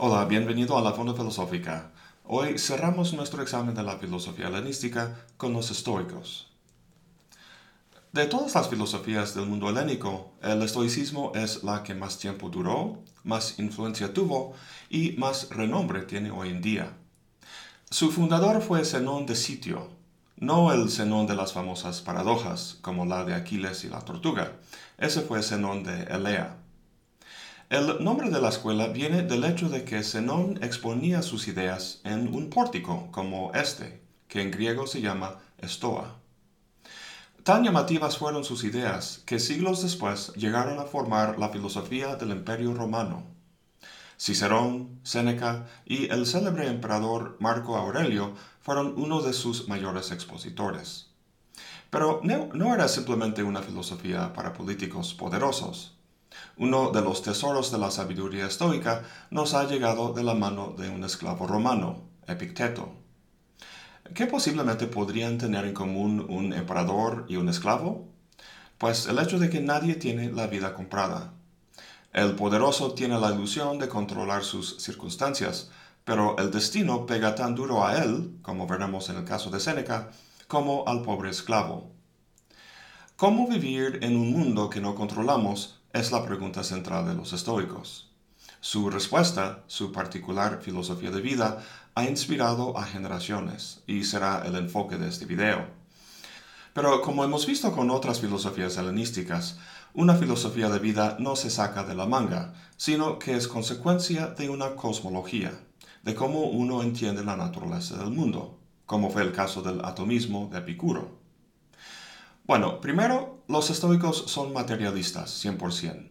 Hola, bienvenido a la Fonda Filosófica. Hoy cerramos nuestro examen de la filosofía helenística con los estoicos. De todas las filosofías del mundo helénico, el estoicismo es la que más tiempo duró, más influencia tuvo y más renombre tiene hoy en día. Su fundador fue Zenón de Sitio, no el Zenón de las famosas paradojas, como la de Aquiles y la tortuga. Ese fue Zenón de Elea. El nombre de la escuela viene del hecho de que Zenón exponía sus ideas en un pórtico como este, que en griego se llama estoa. Tan llamativas fueron sus ideas que siglos después llegaron a formar la filosofía del Imperio Romano. Cicerón, Séneca y el célebre emperador Marco Aurelio fueron uno de sus mayores expositores. Pero no, no era simplemente una filosofía para políticos poderosos. Uno de los tesoros de la sabiduría estoica nos ha llegado de la mano de un esclavo romano, Epicteto. ¿Qué posiblemente podrían tener en común un emperador y un esclavo? Pues el hecho de que nadie tiene la vida comprada. El poderoso tiene la ilusión de controlar sus circunstancias, pero el destino pega tan duro a él, como veremos en el caso de Séneca, como al pobre esclavo. ¿Cómo vivir en un mundo que no controlamos es la pregunta central de los estoicos. Su respuesta, su particular filosofía de vida, ha inspirado a generaciones y será el enfoque de este video. Pero como hemos visto con otras filosofías helenísticas, una filosofía de vida no se saca de la manga, sino que es consecuencia de una cosmología, de cómo uno entiende la naturaleza del mundo, como fue el caso del atomismo de Epicuro. Bueno, primero, los estoicos son materialistas, 100%.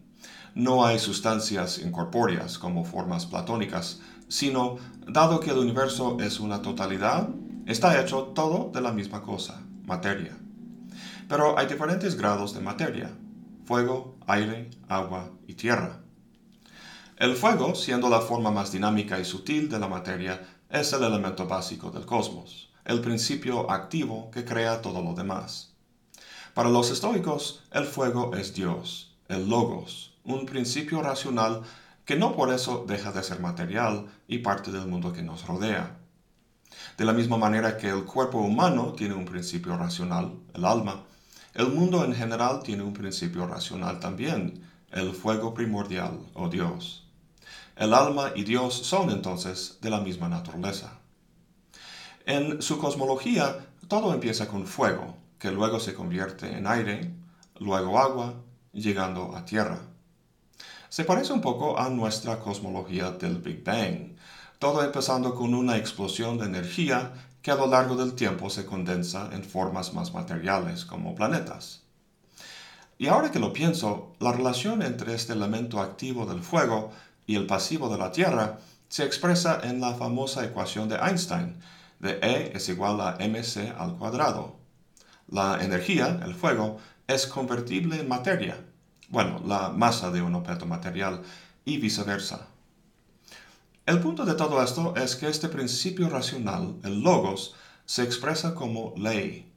No hay sustancias incorpóreas como formas platónicas, sino, dado que el universo es una totalidad, está hecho todo de la misma cosa, materia. Pero hay diferentes grados de materia, fuego, aire, agua y tierra. El fuego, siendo la forma más dinámica y sutil de la materia, es el elemento básico del cosmos, el principio activo que crea todo lo demás. Para los estoicos, el fuego es Dios, el logos, un principio racional que no por eso deja de ser material y parte del mundo que nos rodea. De la misma manera que el cuerpo humano tiene un principio racional, el alma, el mundo en general tiene un principio racional también, el fuego primordial o Dios. El alma y Dios son entonces de la misma naturaleza. En su cosmología, todo empieza con fuego, que luego se convierte en aire, luego agua, llegando a tierra. Se parece un poco a nuestra cosmología del Big Bang, todo empezando con una explosión de energía que a lo largo del tiempo se condensa en formas más materiales como planetas. Y ahora que lo pienso, la relación entre este elemento activo del fuego y el pasivo de la Tierra se expresa en la famosa ecuación de Einstein, de E es igual a mc al cuadrado, la energía, el fuego, es convertible en materia, bueno, la masa de un objeto material, y viceversa. El punto de todo esto es que este principio racional, el logos, se expresa como ley.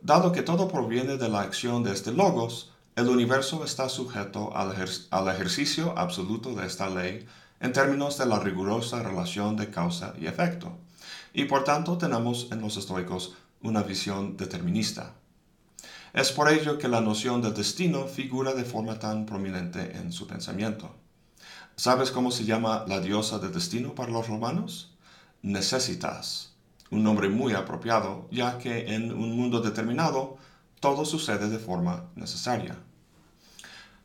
Dado que todo proviene de la acción de este logos, el universo está sujeto al, al, ejercicio absoluto de esta ley en términos de la rigurosa relación de causa y efecto. Y por tanto tenemos en los estoicos una visión determinista. Es por ello que la noción del destino figura de forma tan prominente en su pensamiento. ¿Sabes cómo se llama la diosa del destino para los romanos? Necesitas, un nombre muy apropiado, ya que en un mundo determinado todo sucede de forma necesaria.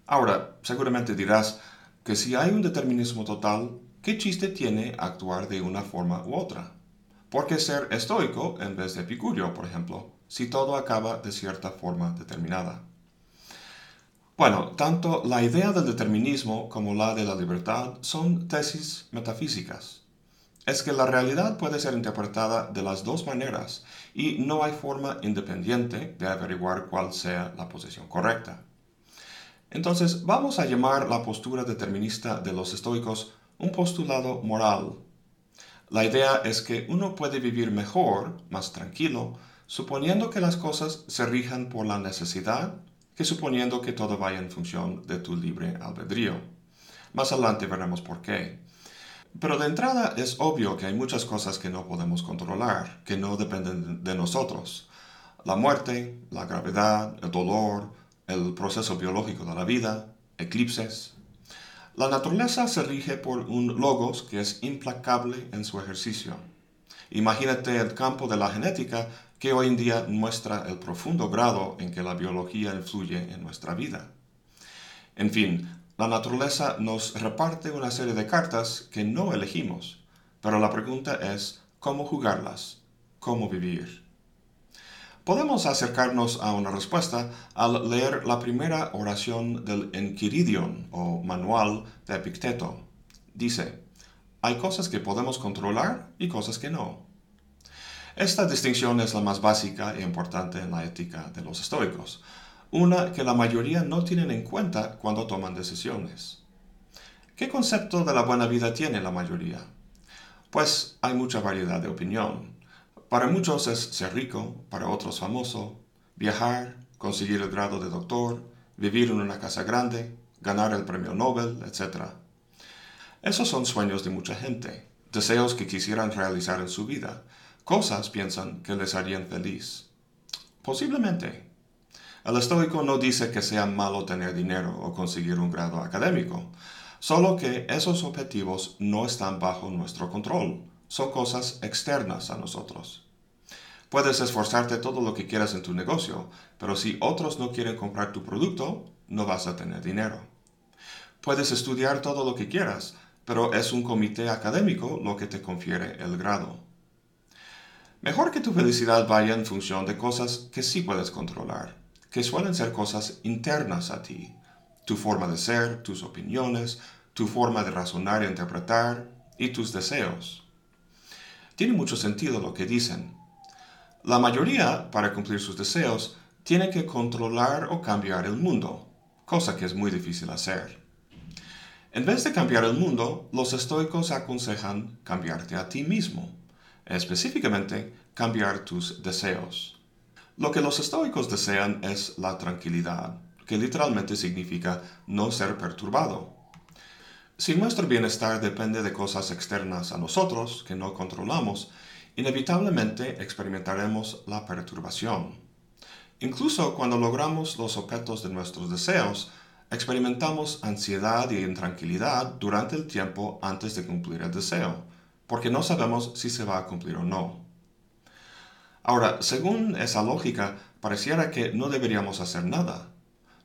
Ahora, seguramente dirás que si hay un determinismo total, ¿qué chiste tiene actuar de una forma u otra? ¿Por qué ser estoico en vez de epicurio, por ejemplo, si todo acaba de cierta forma determinada? Bueno, tanto la idea del determinismo como la de la libertad son tesis metafísicas. Es que la realidad puede ser interpretada de las dos maneras y no hay forma independiente de averiguar cuál sea la posición correcta. Entonces, vamos a llamar la postura determinista de los estoicos un postulado moral la idea es que uno puede vivir mejor, más tranquilo, suponiendo que las cosas se rijan por la necesidad que suponiendo que todo vaya en función de tu libre albedrío. Más adelante veremos por qué. Pero de entrada es obvio que hay muchas cosas que no podemos controlar, que no dependen de nosotros. La muerte, la gravedad, el dolor, el proceso biológico de la vida, eclipses. La naturaleza se rige por un logos que es implacable en su ejercicio. Imagínate el campo de la genética que hoy en día muestra el profundo grado en que la biología influye en nuestra vida. En fin, la naturaleza nos reparte una serie de cartas que no elegimos, pero la pregunta es cómo jugarlas, cómo vivir. Podemos acercarnos a una respuesta al leer la primera oración del Enquiridion o manual de Epicteto. Dice, hay cosas que podemos controlar y cosas que no. Esta distinción es la más básica e importante en la ética de los estoicos, una que la mayoría no tienen en cuenta cuando toman decisiones. ¿Qué concepto de la buena vida tiene la mayoría? Pues hay mucha variedad de opinión. Para muchos es ser rico, para otros famoso, viajar, conseguir el grado de doctor, vivir en una casa grande, ganar el premio Nobel, etc. Esos son sueños de mucha gente, deseos que quisieran realizar en su vida, cosas piensan que les harían feliz. Posiblemente, el estoico no dice que sea malo tener dinero o conseguir un grado académico, solo que esos objetivos no están bajo nuestro control, son cosas externas a nosotros. Puedes esforzarte todo lo que quieras en tu negocio, pero si otros no quieren comprar tu producto, no vas a tener dinero. Puedes estudiar todo lo que quieras, pero es un comité académico lo que te confiere el grado. Mejor que tu felicidad vaya en función de cosas que sí puedes controlar que suelen ser cosas internas a ti, tu forma de ser, tus opiniones, tu forma de razonar e interpretar y tus deseos. Tiene mucho sentido lo que dicen. La mayoría, para cumplir sus deseos, tiene que controlar o cambiar el mundo, cosa que es muy difícil hacer. En vez de cambiar el mundo, los estoicos aconsejan cambiarte a ti mismo, específicamente cambiar tus deseos. Lo que los estoicos desean es la tranquilidad, que literalmente significa no ser perturbado. Si nuestro bienestar depende de cosas externas a nosotros que no controlamos, inevitablemente experimentaremos la perturbación. Incluso cuando logramos los objetos de nuestros deseos, experimentamos ansiedad y intranquilidad durante el tiempo antes de cumplir el deseo, porque no sabemos si se va a cumplir o no. Ahora, según esa lógica, pareciera que no deberíamos hacer nada.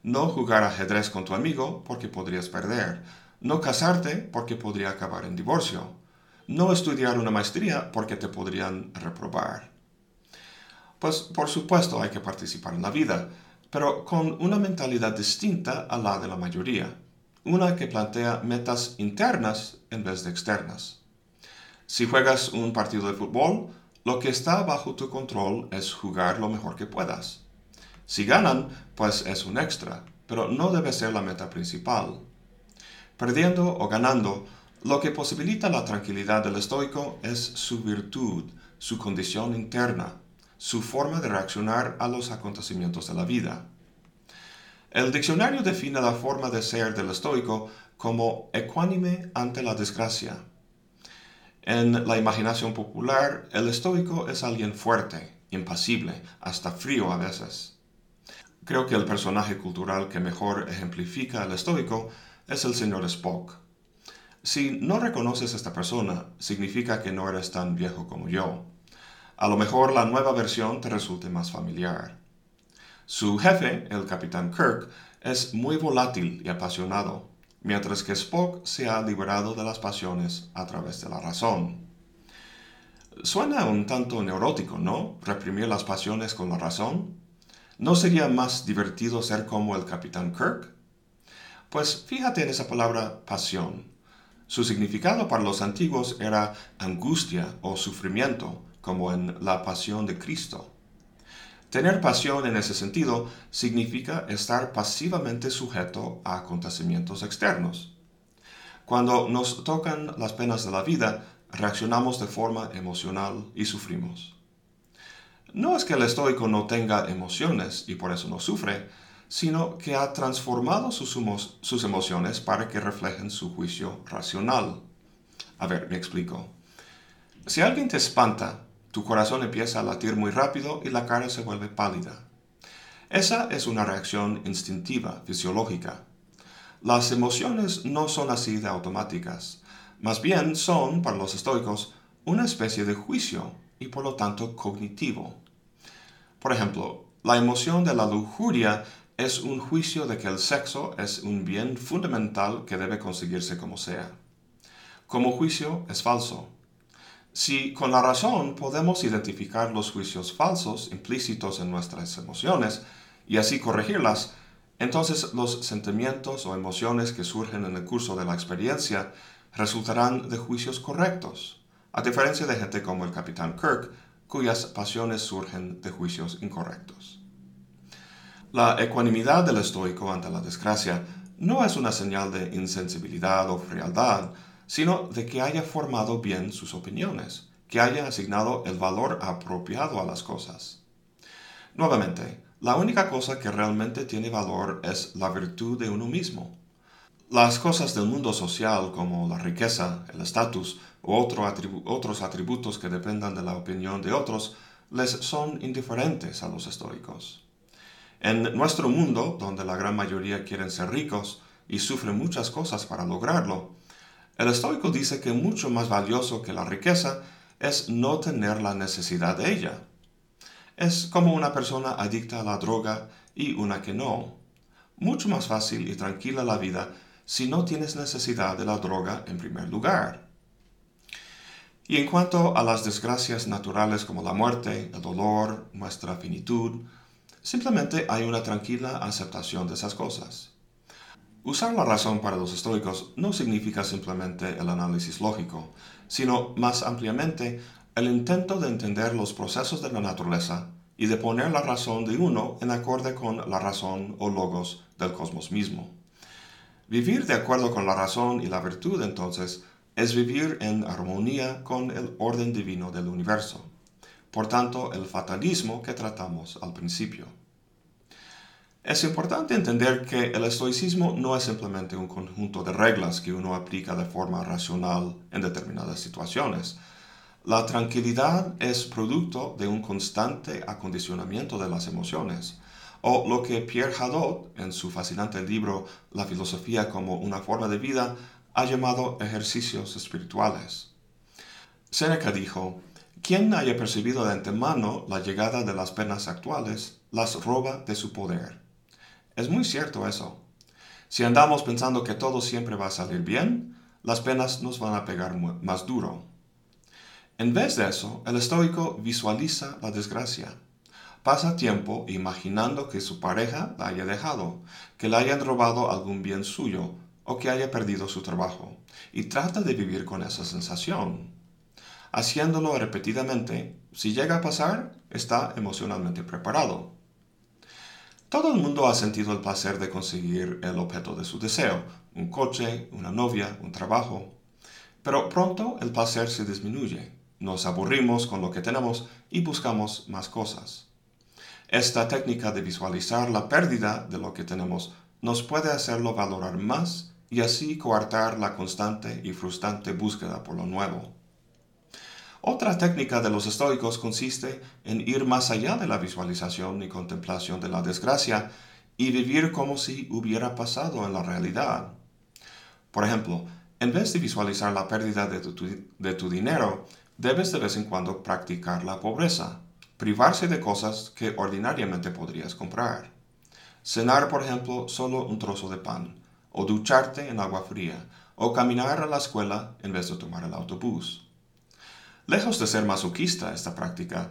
No jugar ajedrez con tu amigo porque podrías perder. No casarte porque podría acabar en divorcio. No estudiar una maestría porque te podrían reprobar. Pues por supuesto hay que participar en la vida, pero con una mentalidad distinta a la de la mayoría. Una que plantea metas internas en vez de externas. Si juegas un partido de fútbol, lo que está bajo tu control es jugar lo mejor que puedas. Si ganan, pues es un extra, pero no debe ser la meta principal. Perdiendo o ganando, lo que posibilita la tranquilidad del estoico es su virtud, su condición interna, su forma de reaccionar a los acontecimientos de la vida. El diccionario define la forma de ser del estoico como ecuánime ante la desgracia en la imaginación popular, el estoico es alguien fuerte, impasible, hasta frío a veces. Creo que el personaje cultural que mejor ejemplifica al estoico es el señor Spock. Si no reconoces a esta persona, significa que no eres tan viejo como yo. A lo mejor la nueva versión te resulte más familiar. Su jefe, el capitán Kirk, es muy volátil y apasionado mientras que Spock se ha liberado de las pasiones a través de la razón. Suena un tanto neurótico, ¿no? Reprimir las pasiones con la razón. ¿No sería más divertido ser como el capitán Kirk? Pues fíjate en esa palabra pasión. Su significado para los antiguos era angustia o sufrimiento, como en la pasión de Cristo. Tener pasión en ese sentido significa estar pasivamente sujeto a acontecimientos externos. Cuando nos tocan las penas de la vida, reaccionamos de forma emocional y sufrimos. No es que el estoico no tenga emociones y por eso no sufre, sino que ha transformado sus, sus emociones para que reflejen su juicio racional. A ver, me explico. Si alguien te espanta, tu corazón empieza a latir muy rápido y la cara se vuelve pálida. Esa es una reacción instintiva, fisiológica. Las emociones no son así de automáticas. Más bien son, para los estoicos, una especie de juicio y por lo tanto cognitivo. Por ejemplo, la emoción de la lujuria es un juicio de que el sexo es un bien fundamental que debe conseguirse como sea. Como juicio es falso. Si con la razón podemos identificar los juicios falsos implícitos en nuestras emociones y así corregirlas, entonces los sentimientos o emociones que surgen en el curso de la experiencia resultarán de juicios correctos, a diferencia de gente como el capitán Kirk, cuyas pasiones surgen de juicios incorrectos. La ecuanimidad del estoico ante la desgracia no es una señal de insensibilidad o frialdad, sino de que haya formado bien sus opiniones, que haya asignado el valor apropiado a las cosas. Nuevamente, la única cosa que realmente tiene valor es la virtud de uno mismo. Las cosas del mundo social como la riqueza, el estatus u otros atributos que dependan de la opinión de otros les son indiferentes a los estoicos. En nuestro mundo, donde la gran mayoría quieren ser ricos y sufren muchas cosas para lograrlo, el estoico dice que mucho más valioso que la riqueza es no tener la necesidad de ella. Es como una persona adicta a la droga y una que no. Mucho más fácil y tranquila la vida si no tienes necesidad de la droga en primer lugar. Y en cuanto a las desgracias naturales como la muerte, el dolor, nuestra finitud, simplemente hay una tranquila aceptación de esas cosas. Usar la razón para los estoicos no significa simplemente el análisis lógico, sino más ampliamente el intento de entender los procesos de la naturaleza y de poner la razón de uno en acorde con la razón o logos del cosmos mismo. Vivir de acuerdo con la razón y la virtud entonces es vivir en armonía con el orden divino del universo. Por tanto, el fatalismo que tratamos al principio. Es importante entender que el estoicismo no es simplemente un conjunto de reglas que uno aplica de forma racional en determinadas situaciones. La tranquilidad es producto de un constante acondicionamiento de las emociones, o lo que Pierre Hadot, en su fascinante libro La filosofía como una forma de vida, ha llamado ejercicios espirituales. Seneca dijo, quien haya percibido de antemano la llegada de las penas actuales, las roba de su poder. Es muy cierto eso. Si andamos pensando que todo siempre va a salir bien, las penas nos van a pegar más duro. En vez de eso, el estoico visualiza la desgracia. Pasa tiempo imaginando que su pareja la haya dejado, que le hayan robado algún bien suyo o que haya perdido su trabajo, y trata de vivir con esa sensación. Haciéndolo repetidamente, si llega a pasar, está emocionalmente preparado. Todo el mundo ha sentido el placer de conseguir el objeto de su deseo, un coche, una novia, un trabajo. Pero pronto el placer se disminuye, nos aburrimos con lo que tenemos y buscamos más cosas. Esta técnica de visualizar la pérdida de lo que tenemos nos puede hacerlo valorar más y así coartar la constante y frustrante búsqueda por lo nuevo. Otra técnica de los estoicos consiste en ir más allá de la visualización y contemplación de la desgracia y vivir como si hubiera pasado en la realidad. Por ejemplo, en vez de visualizar la pérdida de tu, dinero, debes de vez en cuando practicar la pobreza, privarse de cosas que ordinariamente podrías comprar. Cenar, por ejemplo, solo un trozo de pan, o ducharte en agua fría, o caminar a la escuela en vez de tomar el autobús. Lejos de ser masoquista esta práctica,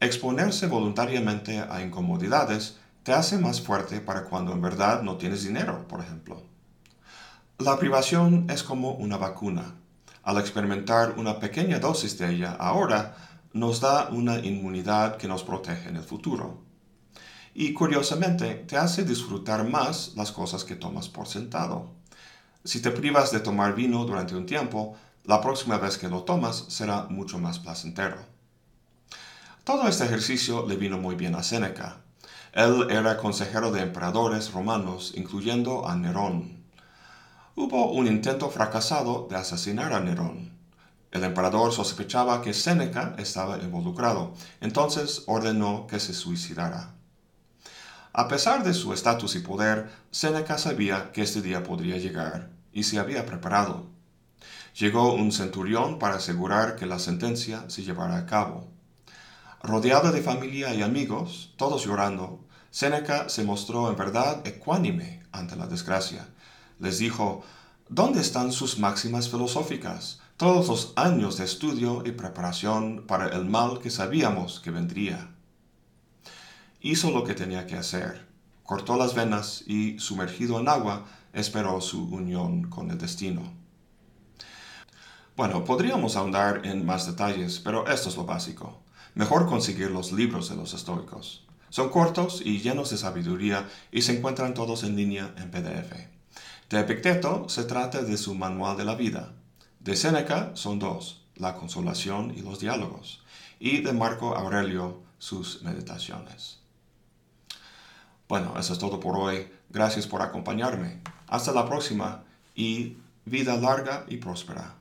exponerse voluntariamente a incomodidades te hace más fuerte para cuando en verdad no tienes dinero, por ejemplo. La privación es como una vacuna. Al experimentar una pequeña dosis de ella ahora, nos da una inmunidad que nos protege en el futuro. Y curiosamente, te hace disfrutar más las cosas que tomas por sentado. Si te privas de tomar vino durante un tiempo, la próxima vez que lo tomas será mucho más placentero. Todo este ejercicio le vino muy bien a Séneca. Él era consejero de emperadores romanos, incluyendo a Nerón. Hubo un intento fracasado de asesinar a Nerón. El emperador sospechaba que Séneca estaba involucrado, entonces ordenó que se suicidara. A pesar de su estatus y poder, Séneca sabía que este día podría llegar y se había preparado. Llegó un centurión para asegurar que la sentencia se llevara a cabo. Rodeado de familia y amigos, todos llorando, Séneca se mostró en verdad ecuánime ante la desgracia. Les dijo, ¿dónde están sus máximas filosóficas? Todos los años de estudio y preparación para el mal que sabíamos que vendría. Hizo lo que tenía que hacer. Cortó las venas y, sumergido en agua, esperó su unión con el destino. Bueno, podríamos ahondar en más detalles, pero esto es lo básico. Mejor conseguir los libros de los estoicos. Son cortos y llenos de sabiduría y se encuentran todos en línea en PDF. De Epicteto se trata de su manual de la vida. De Séneca son dos, la consolación y los diálogos. Y de Marco Aurelio sus meditaciones. Bueno, eso es todo por hoy. Gracias por acompañarme. Hasta la próxima y vida larga y próspera.